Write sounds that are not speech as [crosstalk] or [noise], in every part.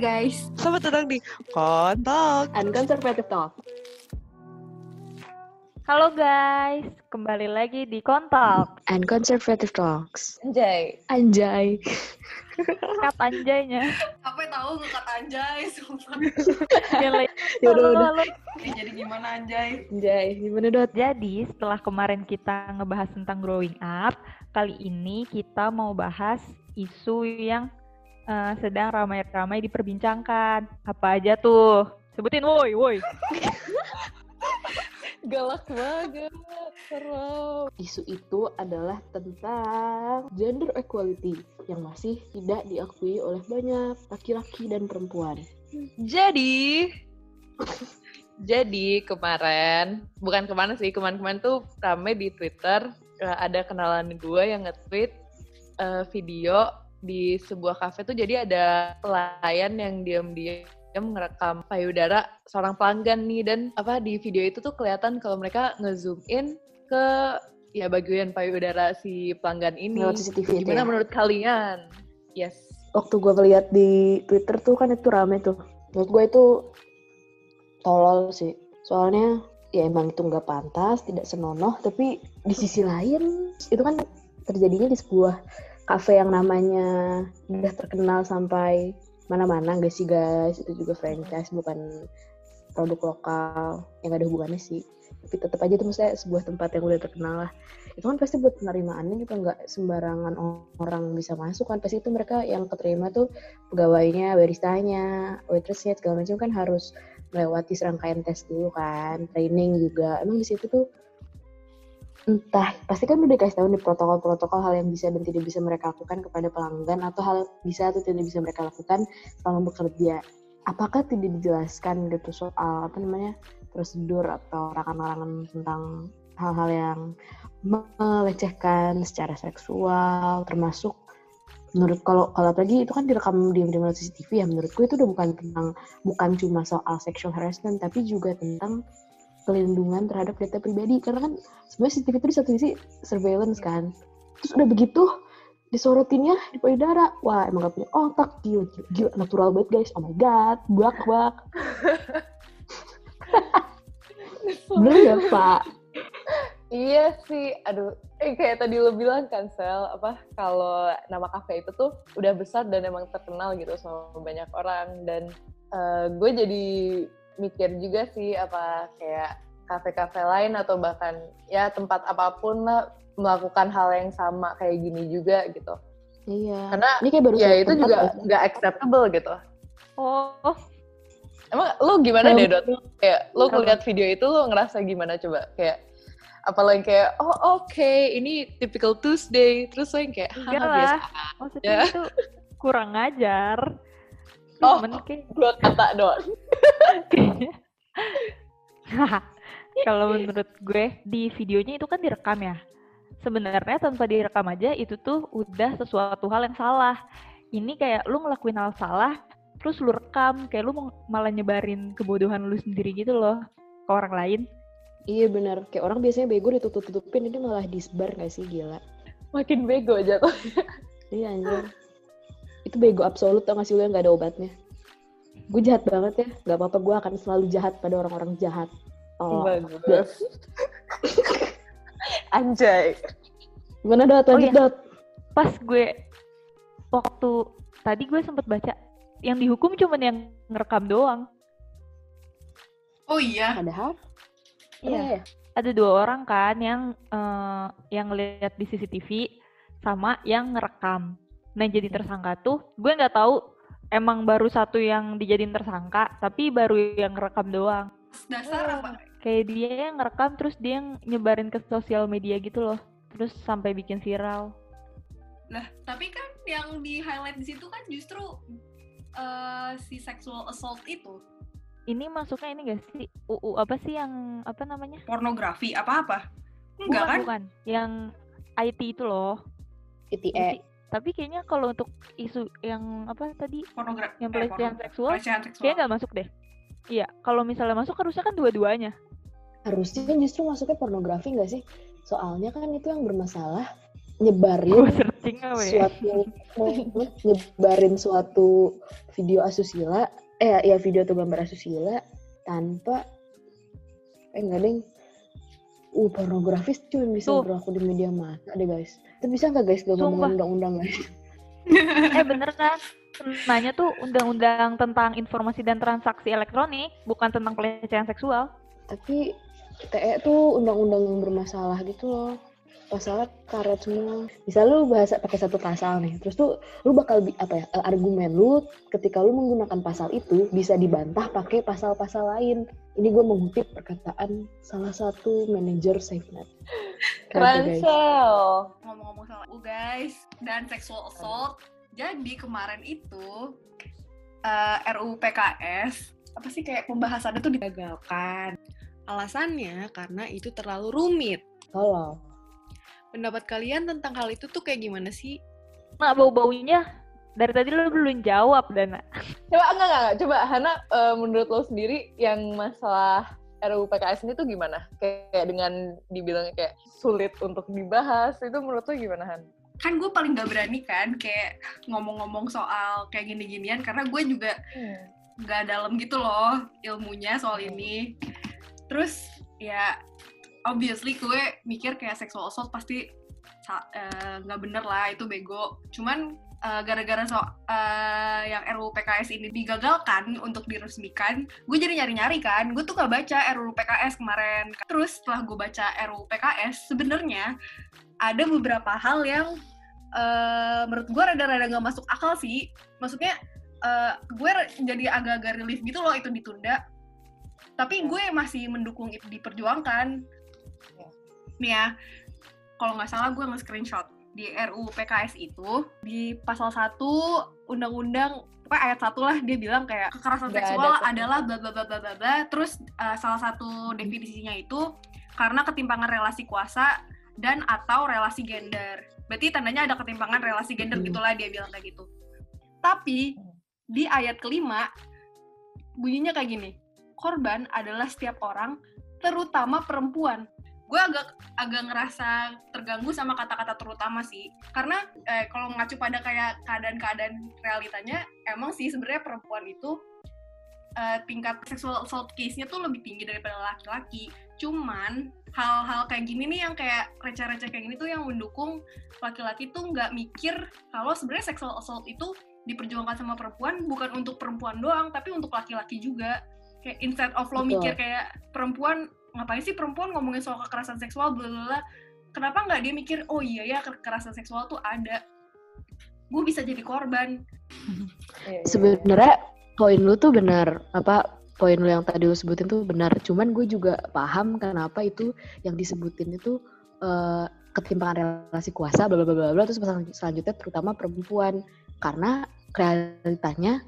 guys. Selamat datang di Kontak. Unconservative Talk. Halo guys, kembali lagi di Kontak. Unconservative Talks. Anjay. Anjay. Kat anjaynya. Apa tahu ngekat anjay, sumpah. Gila. [laughs] Yaudah, Halo, udah. halo. Jadi gimana anjay? Anjay, gimana Dot? Jadi setelah kemarin kita ngebahas tentang growing up, kali ini kita mau bahas isu yang eh, sedang ramai-ramai diperbincangkan. Apa aja tuh? Sebutin woi, woi. [laughs] Galak banget. Seru. Isu itu adalah tentang gender equality yang masih tidak diakui oleh banyak laki-laki dan perempuan. Jadi, jadi kemarin, bukan ke mana sih, kemarin-kemarin tuh rame di Twitter, eh, ada kenalan gue yang nge-tweet eh, video di sebuah kafe tuh jadi ada pelayan yang diam-diam ngerekam payudara seorang pelanggan nih dan apa di video itu tuh kelihatan kalau mereka nge-zoom in ke ya bagian payudara si pelanggan ini. Lewat CCTV itu Gimana ya? menurut kalian? Yes. Waktu gue lihat di Twitter tuh kan itu rame tuh. Menurut gue itu tolol sih. Soalnya ya emang itu nggak pantas, tidak senonoh. Tapi di sisi lain itu kan terjadinya di sebuah kafe yang namanya udah terkenal sampai mana-mana gak sih guys? Itu juga franchise bukan produk lokal yang ada hubungannya sih. Tapi tetap aja itu maksudnya sebuah tempat yang udah terkenal lah. Itu kan pasti buat penerimaannya juga nggak sembarangan orang bisa masuk kan. Pasti itu mereka yang keterima tuh pegawainya, baristanya, waitressnya segala macam kan harus melewati serangkaian tes dulu kan, training juga. Emang di situ tuh entah pasti kan udah dikasih tahu nih protokol-protokol hal yang bisa dan tidak bisa mereka lakukan kepada pelanggan atau hal yang bisa atau tidak bisa mereka lakukan selama bekerja. Apakah tidak dijelaskan gitu soal apa namanya prosedur atau larangan-larangan tentang hal-hal yang melecehkan secara seksual termasuk menurut kalau kalau apalagi itu kan direkam di di melalui CCTV ya menurutku itu udah bukan tentang bukan cuma soal sexual harassment tapi juga tentang pelindungan terhadap data pribadi. Karena kan sebenarnya CCTV itu di satu sisi surveillance kan. Terus udah begitu disorotinnya di payudara. Wah emang gak punya otak. Gila, gila, gila. Natural banget guys. Oh my god. Buak buak. Bener ya pak? Iya sih, aduh, eh, kayak tadi lo bilang kan Sel, apa kalau nama kafe itu tuh udah besar dan emang terkenal gitu sama banyak orang. Dan eh, gue jadi mikir juga sih apa kayak kafe-kafe lain atau bahkan ya tempat apa pun lah melakukan hal yang sama kayak gini juga gitu. iya Karena ini kayak baru ya itu tempat juga ya. nggak acceptable gitu. Oh, Emang lo gimana deh Dot? Kayak lo ngeliat video itu lo ngerasa gimana coba? Kayak apalagi kayak oh oke ini typical Tuesday terus lo yang kayak lah. biasa Maksudnya Ya. itu kurang ajar. Oh. Cuman kayak dua kata doang. [laughs] Kalau menurut gue di videonya itu kan direkam ya. Sebenarnya tanpa direkam aja itu tuh udah sesuatu hal yang salah. Ini kayak lu ngelakuin hal salah terus lu rekam. Kayak lu malah nyebarin kebodohan lu sendiri gitu loh ke orang lain. Iya benar, kayak orang biasanya bego ditutup-tutupin, ini malah disebar gak sih? Gila? makin bego jatuh Iya anjir. Itu bego absolut tau gak sih lu yang gak ada obatnya? Gue jahat banget ya, gak apa-apa gue akan selalu jahat pada orang-orang jahat. Oh, bagus [laughs] anjay gimana Dot? Oh, Lanjut iya. Dot. pas gue waktu tadi gue sempet baca yang dihukum cuman yang ngerekam doang Oh iya. Padahal, Iya. ya? ada dua orang kan yang eh, yang lihat di CCTV sama yang ngerekam. Nah jadi tersangka tuh gue nggak tahu emang baru satu yang dijadiin tersangka tapi baru yang ngerekam doang. Dasar apa? Kayak dia yang ngerekam terus dia yang nyebarin ke sosial media gitu loh. Terus sampai bikin viral. Lah, tapi kan yang di highlight di situ kan justru eh, si sexual assault itu Ini masuknya ini gak sih UU apa sih yang apa namanya? pornografi apa-apa. Enggak bukan kan? bukan yang IT itu loh. ITE. Tapi kayaknya kalau untuk isu yang apa tadi Pornografi. yang pelecehan seksual Pelecehan seksual. Kayaknya nggak masuk deh. Iya, kalau misalnya masuk harusnya kan dua-duanya. Harusnya kan justru masuknya pornografi gak sih? Soalnya kan itu yang bermasalah nyebarin searching apa ya? suatu [laughs] nyebarin suatu video asusila eh ya video atau gambar asusila tanpa eh enggak deng uh pornografis cuma bisa Tuh. berlaku di media massa deh guys. Itu bisa nggak guys gak ngomong undang-undang guys? [laughs] Eh beneran nanya tuh undang-undang tentang informasi dan transaksi elektronik bukan tentang pelecehan seksual. Tapi TE tuh undang-undang yang bermasalah gitu loh pasalnya karet semua misal lu bahasa pakai satu pasal nih terus tuh lu bakal apa ya eh, argumen lu ketika lu menggunakan pasal itu bisa dibantah pakai pasal-pasal lain ini gue mengutip perkataan salah satu manajer SafeNet Keren. Sel. ngomong-ngomong soal U guys dan sexual assault jadi kemarin itu eh, RUU PKS apa sih kayak pembahasannya tuh digagalkan. Alasannya karena itu terlalu rumit. tolong Pendapat kalian tentang hal itu tuh kayak gimana sih? nah bau-baunya dari tadi lu belum jawab Dana Coba enggak, enggak, enggak. Coba Hana eh, menurut lo sendiri yang masalah RUU PKS ini tuh gimana? Kayak dengan dibilangnya kayak sulit untuk dibahas, itu menurut lo gimana Han? kan gue paling gak berani kan kayak ngomong-ngomong soal kayak gini-ginian karena gue juga nggak dalam gitu loh ilmunya soal ini terus ya obviously gue mikir kayak sexual assault pasti eh, nggak bener lah itu bego. Cuman eh, gara-gara so eh, yang RUU PKS ini digagalkan untuk diresmikan gue jadi nyari-nyari kan. Gue tuh gak baca RUU PKS kemarin. Terus setelah gue baca RUU PKS sebenarnya ada beberapa hal yang eh, menurut gue rada-rada nggak masuk akal sih. Maksudnya eh, gue jadi agak-agak relief gitu loh itu ditunda. Tapi gue masih mendukung itu diperjuangkan nih ya kalau nggak salah gue nge-screenshot. Di RUU PKS itu di pasal 1 undang-undang pokoknya ayat satu lah dia bilang kayak kekerasan ada seksual kekerasan. adalah bla bla bla bla bla bla. Terus eh, salah satu definisinya itu karena ketimpangan relasi kuasa dan atau relasi gender. Berarti tandanya ada ketimpangan relasi gender Hmm. gitulah dia bilang kayak gitu. Tapi di ayat kelima bunyinya kayak gini korban adalah setiap orang terutama perempuan gue agak agak ngerasa terganggu sama kata-kata terutama sih. Karena eh, kalau mengacu pada kayak keadaan-keadaan realitanya emang sih sebenarnya perempuan itu eh, tingkat sexual assault case-nya tuh lebih tinggi daripada laki-laki. Cuman hal-hal kayak gini nih yang kayak receh-receh kayak gini tuh yang mendukung laki-laki tuh nggak mikir kalau sebenarnya sexual assault itu diperjuangkan sama perempuan bukan untuk perempuan doang tapi untuk laki-laki juga. Kayak instead of lo Betul. mikir kayak perempuan ngapain sih perempuan ngomongin soal kekerasan seksual bla bla bla. Kenapa nggak dia mikir oh iya ya kekerasan seksual tuh ada. Gue bisa jadi korban. Iya, iya, sebenarnya poin lu tuh benar apa poin lu yang tadi lu sebutin tuh benar. Cuman gue juga paham kenapa itu yang disebutin itu eh, ketimpangan relasi kuasa bla bla bla bla terus selanjutnya terutama perempuan. Karena realitanya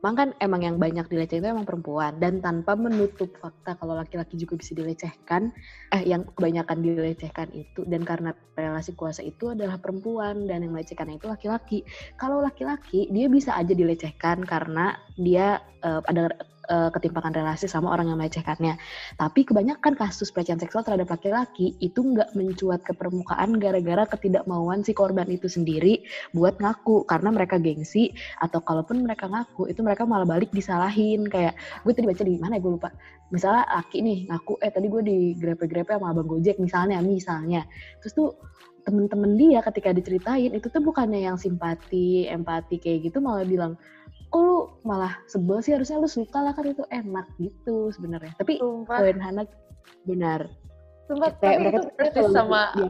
emang kan emang yang banyak dilecehin itu emang perempuan. Dan tanpa menutup fakta kalau laki-laki juga bisa dilecehkan eh yang kebanyakan dilecehkan itu dan karena relasi kuasa itu adalah perempuan dan yang melecehkan itu laki-laki. Kalau laki-laki dia bisa aja dilecehkan karena dia eh, ada eh, ketimpangan relasi sama orang yang melecehkannya. Tapi kebanyakan kasus pelecehan seksual terhadap laki-laki itu nggak mencuat ke permukaan gara-gara ketidakmauan si korban itu sendiri buat ngaku karena mereka gengsi atau kalaupun mereka ngaku itu mereka malah balik disalahin kayak gue tadi baca di mana ya gue lupa. Misalnya laki nih ngaku eh tadi gue digrepe-grepe sama abang Gojek misalnya misalnya. Terus tuh temen-temen dia ketika diceritain itu tuh bukannya yang simpati, empati kayak gitu malah bilang kok lu malah sebel sih? Harusnya lu suka lah kan itu. Enak gitu sebenarnya. Tapi poin Hana benar. sumpah Kayak tapi mereka itu persis sama dia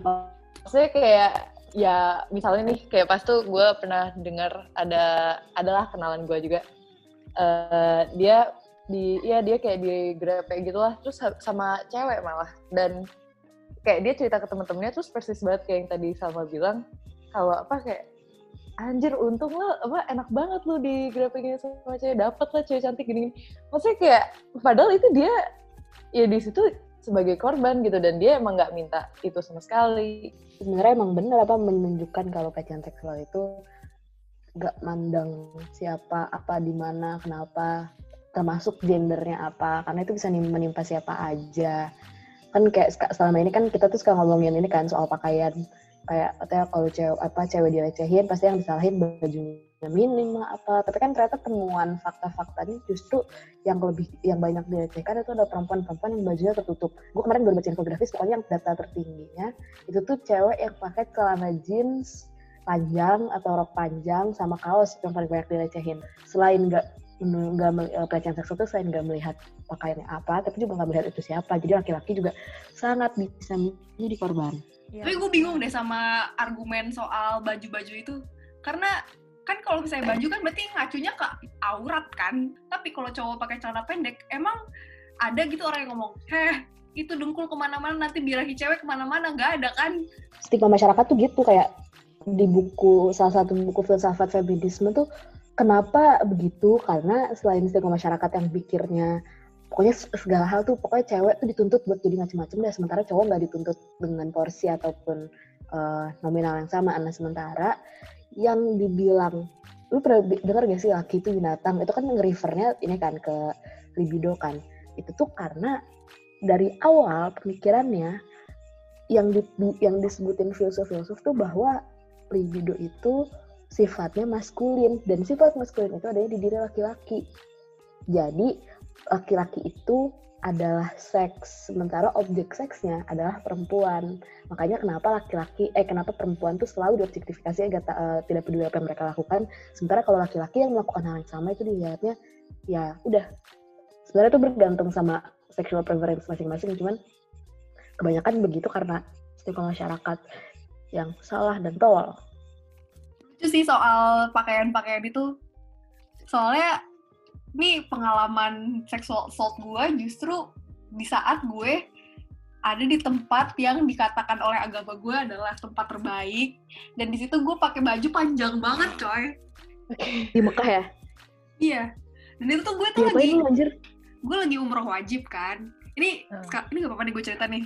maksudnya kayak ya misalnya nih kayak pas tuh gue pernah dengar ada adalah kenalan gue juga. Eh dia di ya dia kayak di grepe gitu lah terus sama cewek malah. Dan kayak dia cerita ke temen-temennya terus persis banget kayak yang tadi Salma bilang. Kalau apa kayak anjir untung lo apa enak banget lu di gini sama cewek. Dapet lah cewek cantik gini, gini maksudnya kayak padahal itu dia ya di situ sebagai korban gitu. Dan dia emang nggak minta itu sama sekali. Sebenarnya emang bener apa menunjukkan kalau pelecehan seksual itu nggak mandang siapa apa di mana kenapa. Termasuk gendernya apa. Karena itu bisa nim- menimpa siapa aja. Kan kayak selama ini kan kita tuh suka ngomongin ini kan soal pakaian kayak katanya kalau cewek apa cewek dilecehin pasti yang disalahin bajunya minim lah apa. Tapi kan ternyata temuan fakta-faktanya justru yang lebih yang banyak dilecehkan itu ada perempuan-perempuan yang bajunya tertutup. Gue kemarin baru baca infografis pokoknya yang data tertingginya itu tuh cewek yang pakai celana jeans panjang atau rok panjang sama kaos yang paling banyak dilecehin. Selain nggak nggak eh, pelecehan seksual itu selain nggak melihat pakaiannya apa tapi juga nggak melihat itu siapa. Jadi laki-laki juga sangat bisa menjadi korban Ya. Tapi gue bingung deh sama argumen soal baju-baju itu. Karena kan kalau misalnya baju kan berarti ngacunya ke aurat kan. Tapi kalau cowok pakai celana pendek, emang ada gitu orang yang ngomong, heh itu dengkul ke mana-mana nanti birahi cewek ke mana-mana nggak ada kan stigma masyarakat tuh gitu kayak di buku salah satu buku filsafat feminisme tuh kenapa begitu karena selain stigma masyarakat yang pikirnya pokoknya segala hal tuh pokoknya cewek tuh dituntut buat jadi macam-macam deh sementara cowok nggak dituntut dengan porsi ataupun uh, nominal yang sama. Nah sementara yang dibilang lu pernah dengar gak sih laki itu binatang? Itu kan nge-refernya ini kan ke libido kan. Itu tuh karena dari awal pemikirannya yang di, yang disebutin filsuf-filsuf tuh bahwa libido itu sifatnya maskulin. Dan sifat maskulin itu adanya di diri laki-laki. Jadi laki-laki itu adalah seks, sementara objek seksnya adalah perempuan. Makanya kenapa laki-laki, eh kenapa perempuan tuh selalu diobjektifikasi agak uh, tidak peduli apa yang mereka lakukan. Sementara kalau laki-laki yang melakukan hal yang sama itu dilihatnya ya udah. Sebenarnya itu bergantung sama sexual preference masing-masing, cuman kebanyakan begitu karena stigma masyarakat yang salah dan tol. Itu sih soal pakaian-pakaian itu. Soalnya ini pengalaman seksual assault gue justru di saat gue ada di tempat yang dikatakan oleh agama gue adalah tempat terbaik. Dan di situ gue pakai baju panjang banget coy. Di Mekah ya? Iya. Dan itu tuh gue tuh ya, lagi gue lagi umroh wajib kan. Ini hmm. ini gak apa-apa nih gue cerita nih.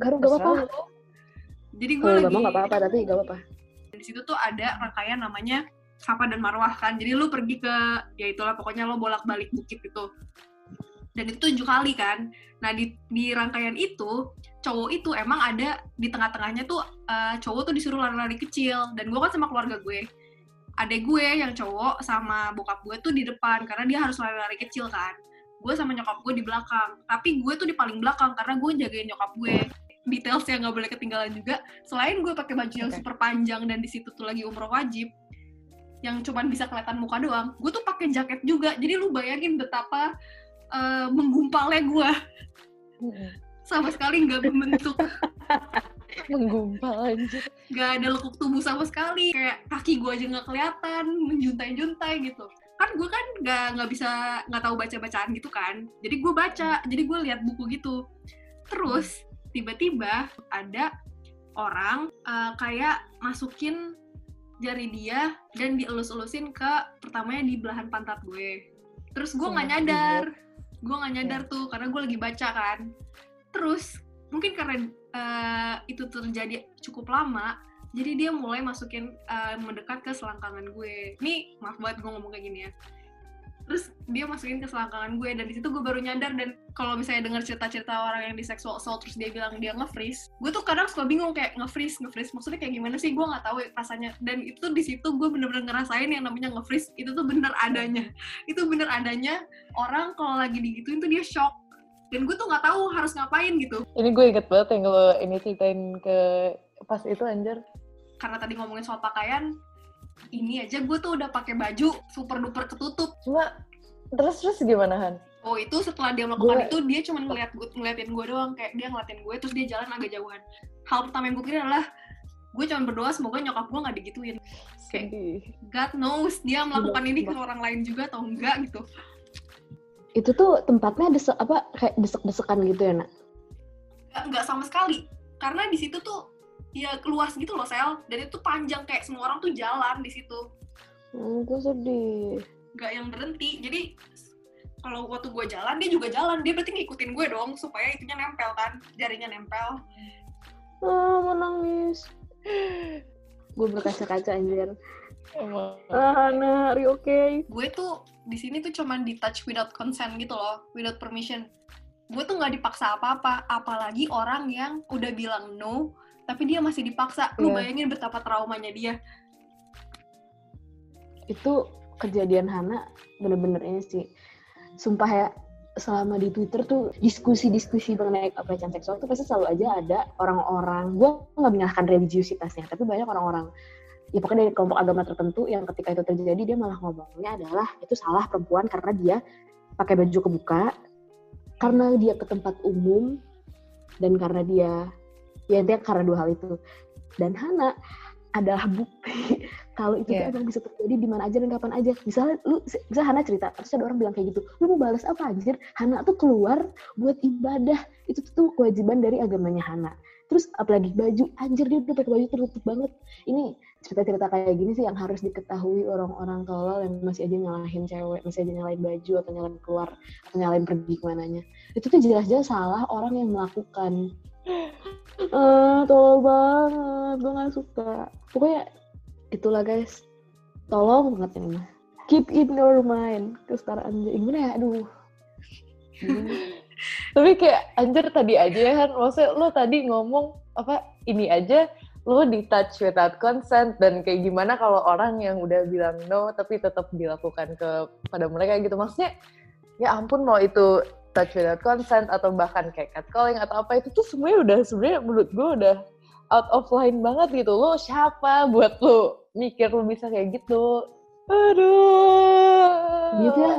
Garu gak apa-apa. Jadi gue lagi gak apa-apa tapi gak apa-apa. Di situ tuh ada rangkaian namanya Safa dan Marwah kan. Jadi lu pergi ke ya itulah pokoknya lo bolak-balik bukit itu. Dan itu tujuh kali kan. Nah di, di rangkaian itu cowok itu emang ada di tengah-tengahnya tuh uh, cowok tuh disuruh lari-lari kecil dan gue kan sama keluarga gue. Adek gue yang cowok sama bokap gue tuh di depan karena dia harus lari-lari kecil kan. Gue sama nyokap gue di belakang. Tapi gue tuh di paling belakang karena gue jagain nyokap gue details yang nggak boleh ketinggalan juga selain gue pakai baju yang super panjang dan di situ tuh lagi umroh wajib yang cuman bisa kelihatan muka doang gue tuh pakai jaket juga. Jadi lu bayangin betapa uh, menggumpalnya gue sama sekali nggak membentuk. [laughs] Menggumpal anjir. Nggak ada lekuk tubuh sama sekali. Kayak kaki gue aja nggak kelihatan menjuntai-juntai gitu. Kan gue kan nggak nggak bisa nggak tahu baca bacaan gitu kan. Jadi gue baca jadi gue lihat buku gitu. Terus tiba-tiba ada orang uh, kayak masukin jari dia dan dielus-elusin ke pertamanya di belahan pantat gue. Terus gue nggak nyadar, gue nggak nyadar yeah. tuh karena gue lagi baca kan. Terus mungkin karena uh, itu terjadi cukup lama, jadi dia mulai masukin uh, mendekat ke selangkangan gue. Nih maaf banget gue ngomong kayak gini ya terus dia masukin ke selangkangan gue dan di situ gue baru nyadar dan kalau misalnya dengar cerita-cerita orang yang di sexual assault terus dia bilang dia nge-freeze gue tuh kadang suka bingung kayak nge-freeze nge-freeze maksudnya kayak gimana sih? Gue nggak tahu rasanya. Dan itu di situ gue bener-bener ngerasain yang namanya nge-freeze itu tuh bener adanya. [laughs] Itu bener adanya orang kalau lagi digituin tuh dia shock. Dan gue tuh nggak tahu harus ngapain gitu. Ini gue inget banget yang kalau ini ceritain ke pas itu anjir. Karena tadi ngomongin soal pakaian ini aja gue tuh udah pakai baju super duper ketutup. Cuma terus terus gimana Han? Oh itu setelah dia melakukan gua... itu dia cuma ngeliat gue ngeliatin gue doang. Kayak dia ngeliatin gue terus dia jalan agak jauhan. Hal pertama yang gue pikir adalah gue cuma berdoa semoga nyokap gue nggak digituin. Kayak God knows dia melakukan ini ke orang lain juga atau enggak gitu. Itu tuh tempatnya desek apa kayak desek-desekan gitu ya nak? Nggak sama sekali. Karena di situ tuh ya luas gitu loh sel. Dan itu panjang kayak semua orang tuh jalan di situ. Hmm, gue sedih. Nggak yang berhenti. Jadi kalau waktu gue jalan dia juga jalan. Dia berarti ngikutin gue dong supaya itunya nempel kan jarinya nempel. Ah mau nangis. Gue berkaca-kaca anjir. Ah nah are oke. Okay? gue tuh di sini tuh cuman di touch without consent gitu loh without permission. Gue tuh nggak dipaksa apa-apa apalagi orang yang udah bilang no tapi dia masih dipaksa. Lu yeah. bayangin betapa traumanya dia. Itu kejadian Hana bener-bener ini sih. Sumpah ya selama di Twitter tuh diskusi-diskusi mengenai pelecehan seksual tuh pasti selalu aja ada orang-orang. Gue nggak menyalahkan religiusitasnya tapi banyak orang-orang. Ya pokoknya dari kelompok agama tertentu yang ketika itu terjadi dia malah ngomongnya adalah itu salah perempuan karena dia pakai baju kebuka karena dia ke tempat umum dan karena dia ya intinya karena dua hal itu dan Hana adalah bukti [laughs] kalau itu yeah. tuh emang bisa terjadi di mana aja dan kapan aja. Misalnya lu bisa Hana cerita, terus ada orang bilang kayak gitu, lu mau balas apa anjir? Hana tuh keluar buat ibadah. Itu tuh kewajiban dari agamanya Hana. Terus apalagi baju, anjir dia udah pakai baju tertutup banget. Ini cerita-cerita kayak gini sih yang harus diketahui orang-orang tolol yang masih aja nyalahin cewek, masih aja nyalain baju atau nyalain keluar atau nyalain pergi ke mananya. Itu tuh jelas-jelas salah orang yang melakukan uh, tolol banget gue gak suka. Pokoknya itulah guys. Tolong banget ini mah. Keep in your mind kesetaraan gimana ya? Aduh. [laughs] Tapi kayak anjir tadi aja ya kan. Maksudnya lo tadi ngomong apa ini aja lo di touch without consent. Dan kayak gimana kalau orang yang udah bilang no tapi tetap dilakukan ke pada mereka gitu. Maksudnya ya ampun mau itu touch without consent atau bahkan kayak catcalling atau apa itu tuh semuanya udah sebenarnya menurut gue udah out of line banget gitu. Lo siapa buat lo mikir lo bisa kayak gitu? Aduh. Gitu ya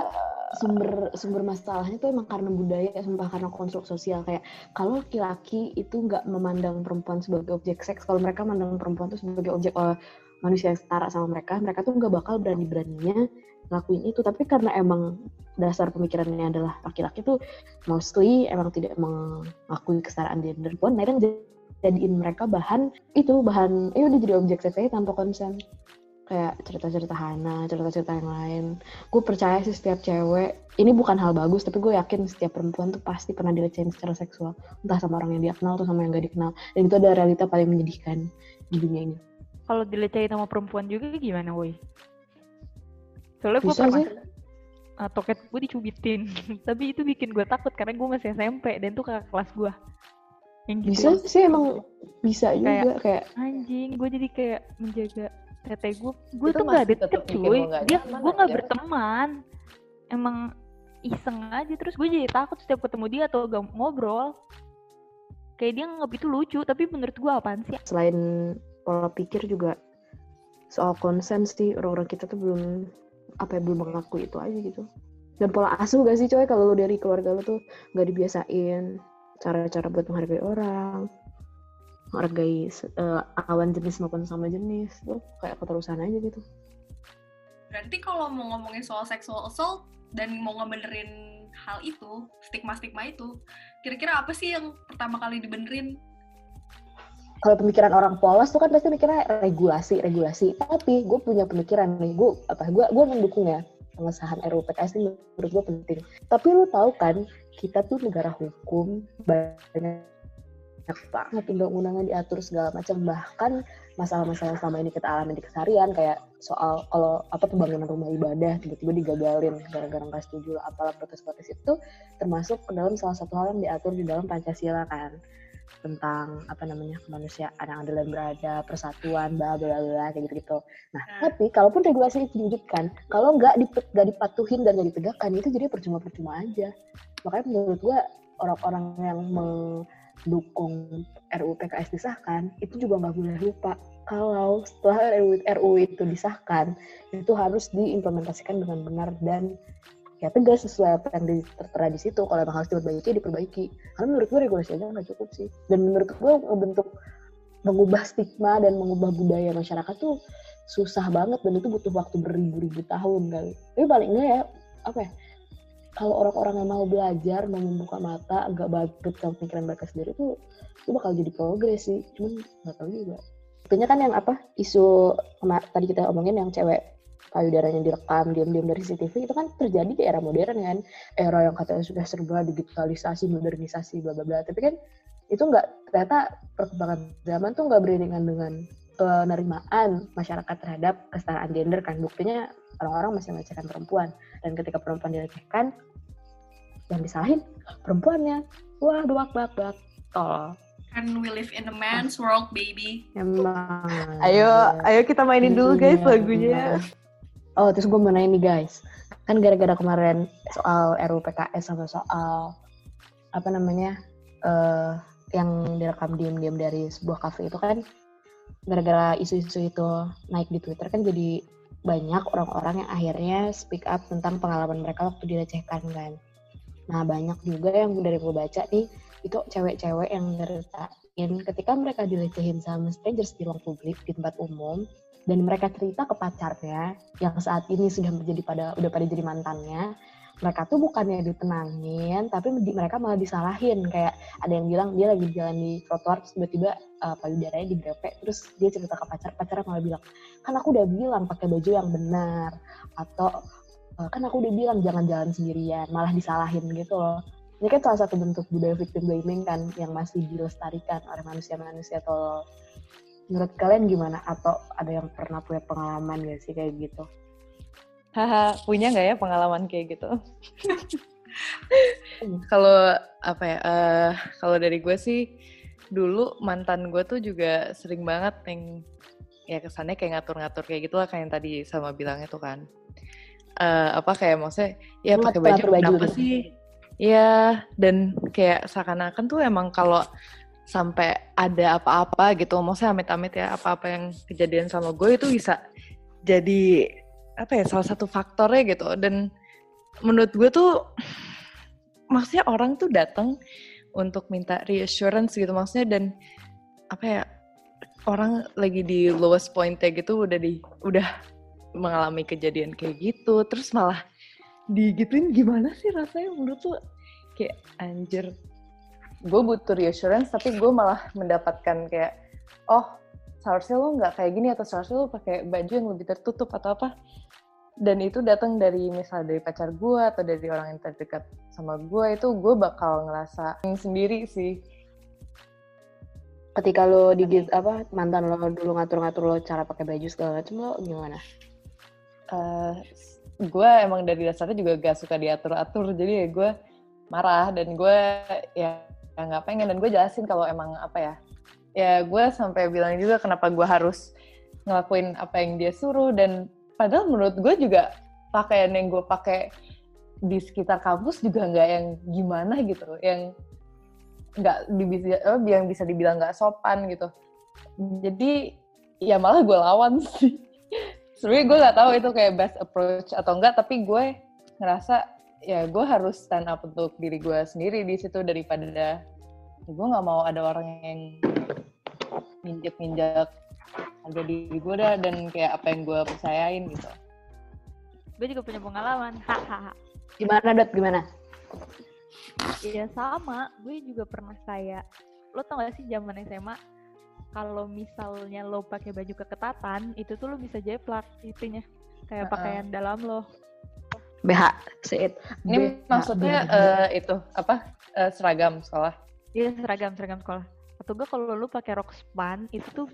sumber sumber masalahnya tuh emang karena budaya sumpah karena konstruk sosial. Kayak kalau laki-laki itu nggak memandang perempuan sebagai objek seks kalau mereka memandang perempuan tuh sebagai objek uh, manusia yang setara sama mereka mereka tuh nggak bakal berani beraninya ngelakuin itu tapi karena emang dasar pemikirannya adalah laki-laki tuh mostly emang tidak mengakui kesetaraan gender pun mereka jadiin mereka bahan itu bahan eh udah jadi objek seks tanpa konsen kayak cerita-cerita Hana, cerita-cerita yang lain. Gue percaya sih setiap cewek, ini bukan hal bagus, tapi gue yakin setiap perempuan tuh pasti pernah dilecehin secara seksual. Entah sama orang yang dia kenal atau sama yang gak dikenal. Dan itu adalah realita paling menyedihkan di dunia ini. Kalau dilecehin sama perempuan juga gimana, woi? Soalnya gue pernah sih. Uh, toket gue dicubitin, [laughs] tapi itu bikin gue takut karena gue masih SMP dan tuh kakak kelas gue. Yang gitu. Bisa sih emang bisa juga kayak, kayak anjing, gue jadi kayak menjaga tete gue. Gue tuh gak deket cuy, dia gue gak berteman. Emang iseng aja terus gue jadi takut setiap ketemu dia atau gak ngobrol. Kayak dia nganggap itu lucu, tapi menurut gue apaan sih? Selain pola pikir juga soal konsen sih orang-orang kita tuh belum apa ya belum mengakui itu aja gitu. Dan pola asuh gak sih coy? Kalau lu dari keluarga lu tuh nggak dibiasain cara-cara buat menghargai orang menghargai uh, awan jenis maupun sama jenis. Tuh kayak keterusan aja gitu. Berarti kalau mau ngomongin soal sexual assault dan mau ngebenerin hal itu stigma-stigma itu kira-kira apa sih yang pertama kali dibenerin kalau pemikiran orang polos tuh kan pasti mikirnya regulasi regulasi. Tapi gue punya pemikiran nih gue apa gue gue mendukung ya pengesahan RUU PKS ini menurut gue penting. Tapi lu tahu kan kita tuh negara hukum banyak banget undang-undangan diatur segala macam. Bahkan masalah-masalah selama ini kita alami di keseharian kayak soal kalau apa pembangunan rumah ibadah tiba-tiba digagalin gara-gara nggak setuju apalah protes-protes itu termasuk ke dalam salah satu hal yang diatur di dalam Pancasila kan tentang apa namanya kemanusiaan yang adil dan berada, persatuan, bla bla bla kayak gitu gitu. Nah, hmm. tapi kalaupun regulasi itu diwujudkan, kalau nggak dip, dipatuhin dan nggak ditegakkan itu jadi percuma percuma aja. Makanya menurut gua orang-orang yang mendukung RUU PKS disahkan itu juga nggak boleh lupa kalau setelah RUU, RUU itu disahkan itu harus diimplementasikan dengan benar dan ya tegas sesuai apa yang tertera di situ. Kalau emang harus diperbaiki diperbaiki. Karena menurut gue regulasi aja nggak cukup sih. Dan menurut gue membentuk mengubah stigma dan mengubah budaya masyarakat tuh susah banget. Dan itu butuh waktu beribu-ribu tahun kali. Tapi paling enggak ya apa ya kalau orang-orang yang mau belajar mau membuka mata agak bangkit sama pikiran mereka sendiri tuh itu bakal jadi progres sih. Cuman nggak tahu juga. Tentunya kan yang apa isu tadi kita omongin yang cewek payudaranya direkam diam-diam dari CCTV itu kan terjadi di era modern kan. Era yang katanya sudah serba digitalisasi modernisasi bla bla bla. Tapi kan itu nggak ternyata perkembangan zaman tuh nggak beriringan dengan penerimaan masyarakat terhadap kesetaraan gender kan. Buktinya orang-orang masih melecehkan perempuan. Dan ketika perempuan dilecehkan yang disalahin perempuannya. Wah dua bak bak. Tol. And we live in a man's world, baby. Emang. Ayo, ayo kita mainin dulu guys lagunya. Oh, terus gue mau nanya nih guys. Kan gara-gara kemarin soal RUU PKS sama soal apa namanya eh yang direkam diam-diam dari sebuah kafe itu kan gara-gara isu-isu itu naik di Twitter kan jadi banyak orang-orang yang akhirnya speak up tentang pengalaman mereka waktu dilecehkan kan. Nah banyak juga yang dari gue baca nih itu cewek-cewek yang ngeritain ketika mereka dilecehin sama strangers di ruang publik di tempat umum dan mereka cerita ke pacarnya yang saat ini sudah menjadi pada udah pada jadi mantannya. Mereka tuh bukannya ditenangin tapi mereka malah disalahin. Kayak ada yang bilang dia lagi jalan di trotoar tiba-tiba uh, payudaranya digrepe terus dia cerita ke pacar pacarnya malah bilang kan aku udah bilang pakai baju yang benar atau uh, kan aku udah bilang jangan jalan sendirian malah disalahin gitu loh. Ini kan salah satu bentuk budaya victim blaming kan yang masih dilestarikan oleh manusia-manusia atau menurut kalian gimana atau ada yang pernah punya pengalaman gak sih kayak gitu Haha, punya nggak ya pengalaman kayak gitu? kalau apa ya? Uh, kalau dari gue sih dulu mantan gue tuh juga sering banget yang ya kesannya kayak ngatur-ngatur kayak gitu lah kayak yang tadi sama bilangnya tuh kan. Uh, apa kayak maksudnya ya pakai baju, baju kenapa gitu. sih? Ya dan kayak seakan-akan tuh emang kalau sampai ada apa-apa gitu, maksudnya amit-amit ya apa-apa yang kejadian sama gue itu bisa jadi apa ya salah satu faktornya gitu. Dan menurut gue tuh maksudnya orang tuh datang untuk minta reassurance gitu maksudnya dan apa ya orang lagi di lowest pointnya gitu udah di udah mengalami kejadian kayak gitu terus malah digituin gimana sih rasanya? Menurut tuh kayak anjir gue butuh reassurance tapi gue malah mendapatkan kayak oh seharusnya lo nggak kayak gini atau seharusnya lo pakai baju yang lebih tertutup atau apa? Dan itu datang dari misal dari pacar gue atau dari orang yang terdekat sama gue itu gue bakal ngerasa sendiri sih. Ketika lo digit apa mantan lo dulu ngatur-ngatur lo cara pakai baju segala macam lo gimana? Uh, gue emang dari dasarnya juga gak suka diatur-atur jadi ya gue marah dan gue ya nggak pengen. Dan gue jelasin kalau emang apa ya. Ya gue sampai bilang juga kenapa gue harus ngelakuin apa yang dia suruh. Dan padahal menurut gue juga pakaian yang gue pakai di sekitar kampus juga nggak yang gimana gitu. Yang nggak bisa yang bisa dibilang nggak sopan gitu. Jadi ya malah gue lawan sih. [laughs] Sebenarnya gue nggak tahu itu kayak best approach atau enggak tapi gue ngerasa ya gue harus stand up untuk diri gue sendiri di situ daripada gue nggak mau ada orang yang minjek minjak harga diri gue dah dan kayak apa yang gue percayain gitu. Gue juga punya pengalaman hahaha. Gimana dot? Gimana? Iya sama, gue juga pernah kayak lo tau gak sih zaman SMA kalau misalnya lo pakai baju keketatan itu tuh lo bisa jeplak itunya. Kayak uh -uh. pakaian dalam lo. BH, sit. Ini BH, maksudnya BH. Uh, itu apa uh, seragam sekolah? Iya seragam seragam sekolah. Atau gue kalau lo pakai rok span itu tuh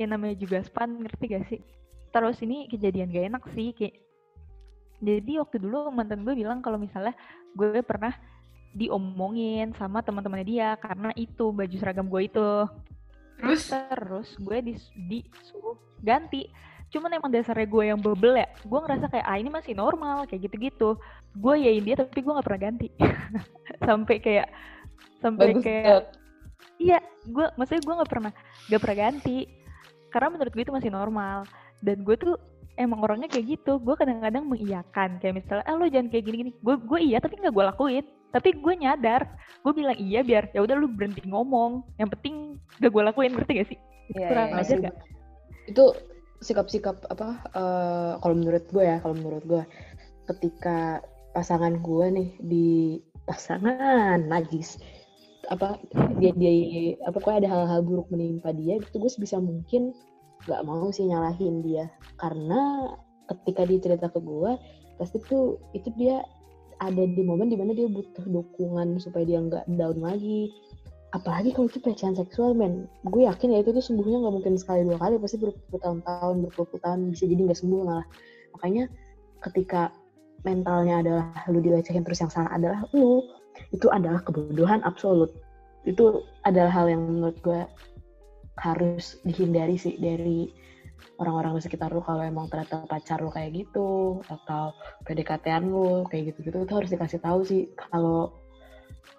yang namanya juga span ngerti gak sih terus ini kejadian gak enak sih kayak jadi waktu dulu mantan gue bilang kalau misalnya gue pernah diomongin sama teman-temannya dia karena itu baju seragam gue itu terus terus gue dis, disuruh ganti cuman emang dasarnya gue yang bebel ya gue ngerasa kayak ah ini masih normal kayak gitu-gitu. Gue yain dia tapi gue nggak pernah ganti. [laughs] Sampai kayak sampai Bagus kayak iya gue maksudnya gue nggak pernah nggak pernah ganti. Karena menurut gue itu masih normal. Dan gue tuh emang orangnya kayak gitu. Gue kadang-kadang mengiyakan. Kayak misalnya eh lo jangan kayak gini-gini. Gue gue iya tapi nggak gue lakuin. Tapi gue nyadar. Gue bilang iya biar ya udah lu berhenti ngomong. Yang penting gak gue lakuin ngerti gak sih? Yeah, kurang yeah, ajar gak itu sikap-sikap apa uh, kalau menurut gue ya kalau menurut gue ketika pasangan gue nih di pasangan najis apa dia dia apa kok ada hal-hal buruk menimpa dia gitu gue sebisa mungkin nggak mau sih nyalahin dia. Karena ketika dia cerita ke gue pasti tuh itu dia ada di momen di mana dia butuh dukungan supaya dia nggak down lagi apalagi kalau itu pelecehan seksual men. Gue yakin ya itu tuh sembuhnya nggak mungkin sekali dua kali pasti berpuluh-tahun berpuluh tahun bisa jadi nggak sembuh malah. Makanya ketika mentalnya adalah lu dilecehin terus yang salah adalah lu itu adalah kebodohan absolut. Itu adalah hal yang menurut gue harus dihindari sih dari orang-orang di sekitar lu kalau emang ternyata pacar lu kayak gitu atau PDKT-an lu kayak gitu-gitu itu harus dikasih tahu sih kalau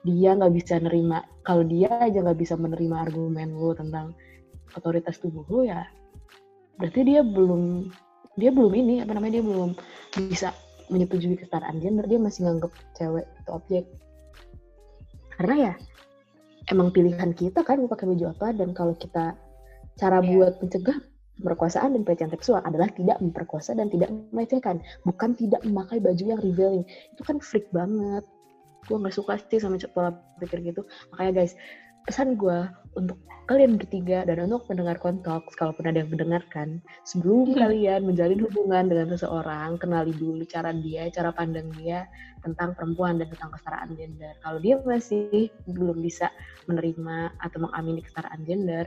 dia nggak bisa nerima kalau dia aja nggak bisa menerima argumen lu tentang otoritas tubuh lu ya berarti dia belum dia belum ini apa namanya dia belum bisa menyetujui kesetaraan gender dia masih nganggep cewek itu objek. Karena ya emang pilihan kita kan mau pakai baju apa dan kalau kita cara Iya. buat mencegah pemerkosaan dan pelecehan seksual adalah tidak memperkosa dan tidak melecehkan bukan tidak memakai baju yang revealing. Itu kan freak banget gue nggak suka sih sama pola pikir gitu. Makanya guys pesan gue untuk kalian bertiga dan untuk pendengar kontok kalaupun ada yang mendengarkan sebelum kalian menjalin hubungan dengan seseorang kenali dulu cara dia cara pandang dia tentang perempuan dan tentang kesetaraan gender. Kalau dia masih belum bisa menerima atau mengamini kesetaraan gender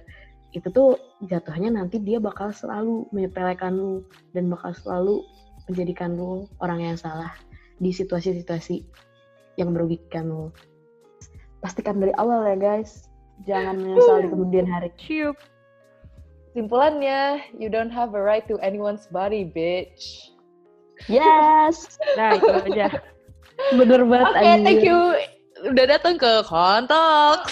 itu tuh jatuhnya nanti dia bakal selalu menyepelekan lu dan bakal selalu menjadikan lu orang yang salah di situasi-situasi yang merugikan lu. Pastikan dari awal ya guys, jangan menyesal di kemudian hari. Ciup. Simpulannya, you don't have a right to anyone's body, bitch. Yes, [laughs] Nah, itu aja. bener banget. Oke, thank you. Udah datang ke kontok.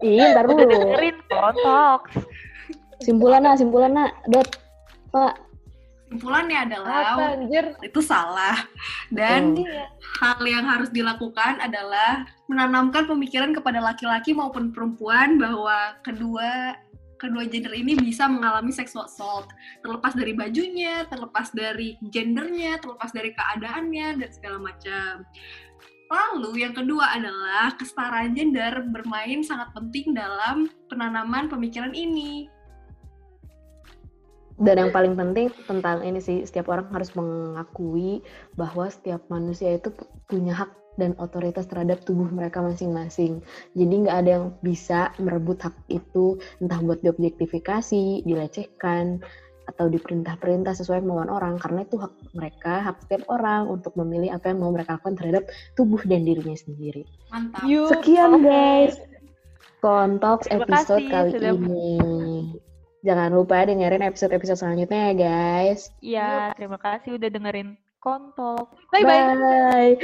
Iya, ntar Udah dulu. dengerin kontok. Simpulan nak, simpulan nak, dot. Pak, Simpulannya adalah Apa anjir? itu salah dan. Iya. hal yang harus dilakukan adalah menanamkan pemikiran kepada laki-laki maupun perempuan bahwa kedua kedua gender ini bisa mengalami sexual assault terlepas dari bajunya, terlepas dari gendernya, terlepas dari keadaannya dan segala macam. Lalu yang kedua adalah kesetaraan gender bermain sangat penting dalam penanaman pemikiran ini. Dan yang paling penting tentang ini sih setiap orang harus mengakui bahwa setiap manusia itu punya hak dan otoritas terhadap tubuh mereka masing-masing. Jadi nggak ada yang bisa merebut hak itu entah buat diobjektifikasi, dilecehkan, atau diperintah-perintah sesuai kemauan orang karena itu hak mereka, hak setiap orang untuk memilih apa yang mau mereka lakukan terhadap tubuh dan dirinya sendiri. Mantap. Sekian guys. Kontoks episode kali sudah- ini. Jangan lupa dengerin episode-episode selanjutnya ya guys. Iya, terima kasih udah dengerin kontok. Bye bye. Bye.